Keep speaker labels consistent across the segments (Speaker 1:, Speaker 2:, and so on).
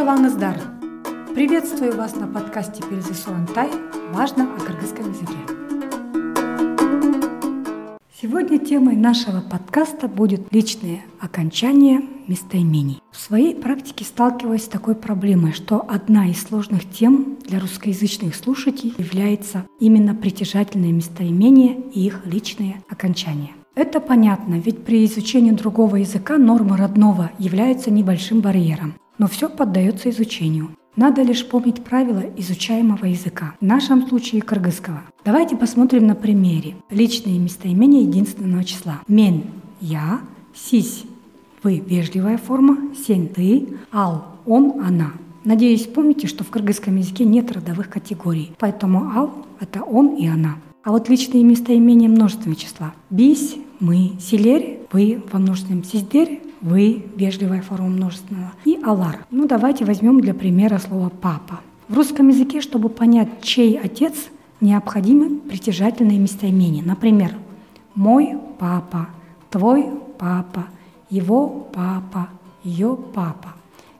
Speaker 1: саламатсыздар приветствую вас на подкасте перезы сурантай важно о кыргызском языке Сегодня темой нашего подкаста будет личное окончание местоимений. В своей практике сталкиваюсь с такой проблемой, что одна из сложных тем для русскоязычных слушателей является именно притяжательное местоимение и их личные окончания. Это понятно, ведь при изучении другого языка норма родного является небольшим барьером, но все поддается изучению. Надо лишь помнить правила изучаемого языка, в нашем случае кыргызского. Давайте посмотрим на примере. Личные местоимения единственного числа. Мен – я, сись – вы – вежливая форма, сен – ты, ал – он, она. Надеюсь, помните, что в кыргызском языке нет родовых категорий, поэтому ал – это он и она. А вот личные местоимения множественного числа. Бись, мы, силерь, вы во множественном, сиздерь, вы, вежливая форма множественного, и алар. Ну, давайте возьмем для примера слово папа. В русском языке, чтобы понять, чей отец, необходимы притяжательные местоимения. Например, мой папа, твой папа, его папа, ее папа.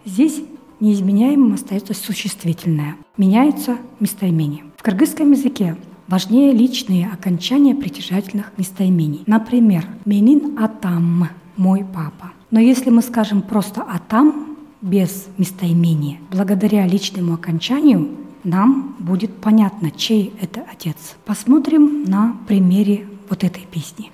Speaker 1: Здесь неизменяемым остается существительное. Меняются местоимения. В кыргызском языке важнее личные окончания притяжательных местоимений. Например, «менин атам» – «мой папа». Но если мы скажем просто «атам» без местоимения, благодаря личному окончанию нам будет понятно, чей это отец. Посмотрим на примере вот этой песни.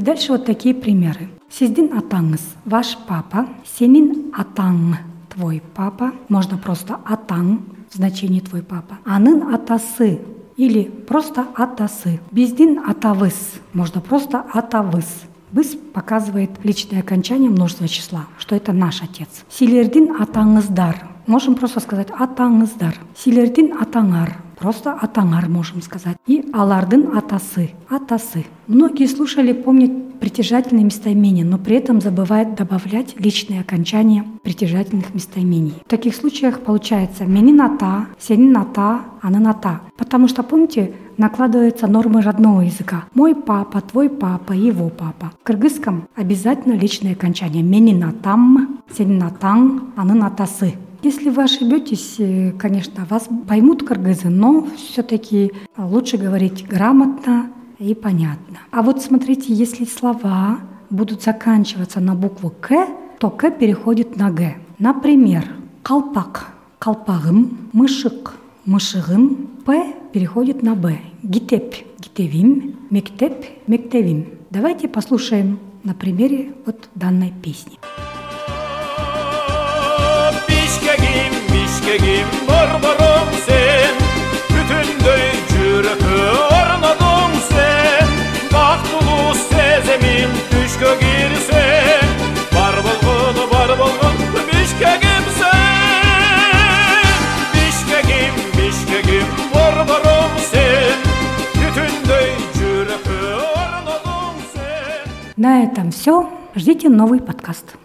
Speaker 1: И дальше вот такие примеры. Сиздин атаңыз, ваш папа, сенин атаң, твой папа, можно просто атаң в значении твой папа, анын атасы или просто атасы. Бездин атавыс, можно просто атавыс. Быс показывает личное окончание множественного числа, что это наш отец. Силердин атаңыздар. Можем просто сказать атаңыздар. Силердин атаңар просто атаңар можем сказать. И алардын атасы, атасы. Многие слушали, помнят притяжательные местоимения, но при этом забывают добавлять личные окончания притяжательных местоимений. В таких случаях получается менин ата, сенин ата, анын ата. Потому что, помните, накладываются нормы родного языка. Мой папа, твой папа, его папа. В кыргызском обязательно личное окончание. Менин атам, сенин атаң, анын атасы. Если вы ошибетесь, э, конечно, вас поймут кыргызы, но все-таки лучше говорить грамотно и понятно. А вот смотрите, если слова будут заканчиваться на букву «к», то «к» переходит на «г». Например, «колпак» – «колпагым», «мышик» – «мышигым», «п» переходит на «б», «гитеп» – «гитевим», «мектеп» – «мектевим». Давайте послушаем на примере вот данной песни.
Speaker 2: erkegim barbarom sen Bütünдөй жүрөккө орнодуң sen Бактылуу сеземин түшкө кирсең Бар болгону бар болгон бишкегим sen Бишкегим, бишкегим борбором sen Бүтүндөй жүрөккө орнодуң sen
Speaker 1: На этом все. Ждите новый подкаст.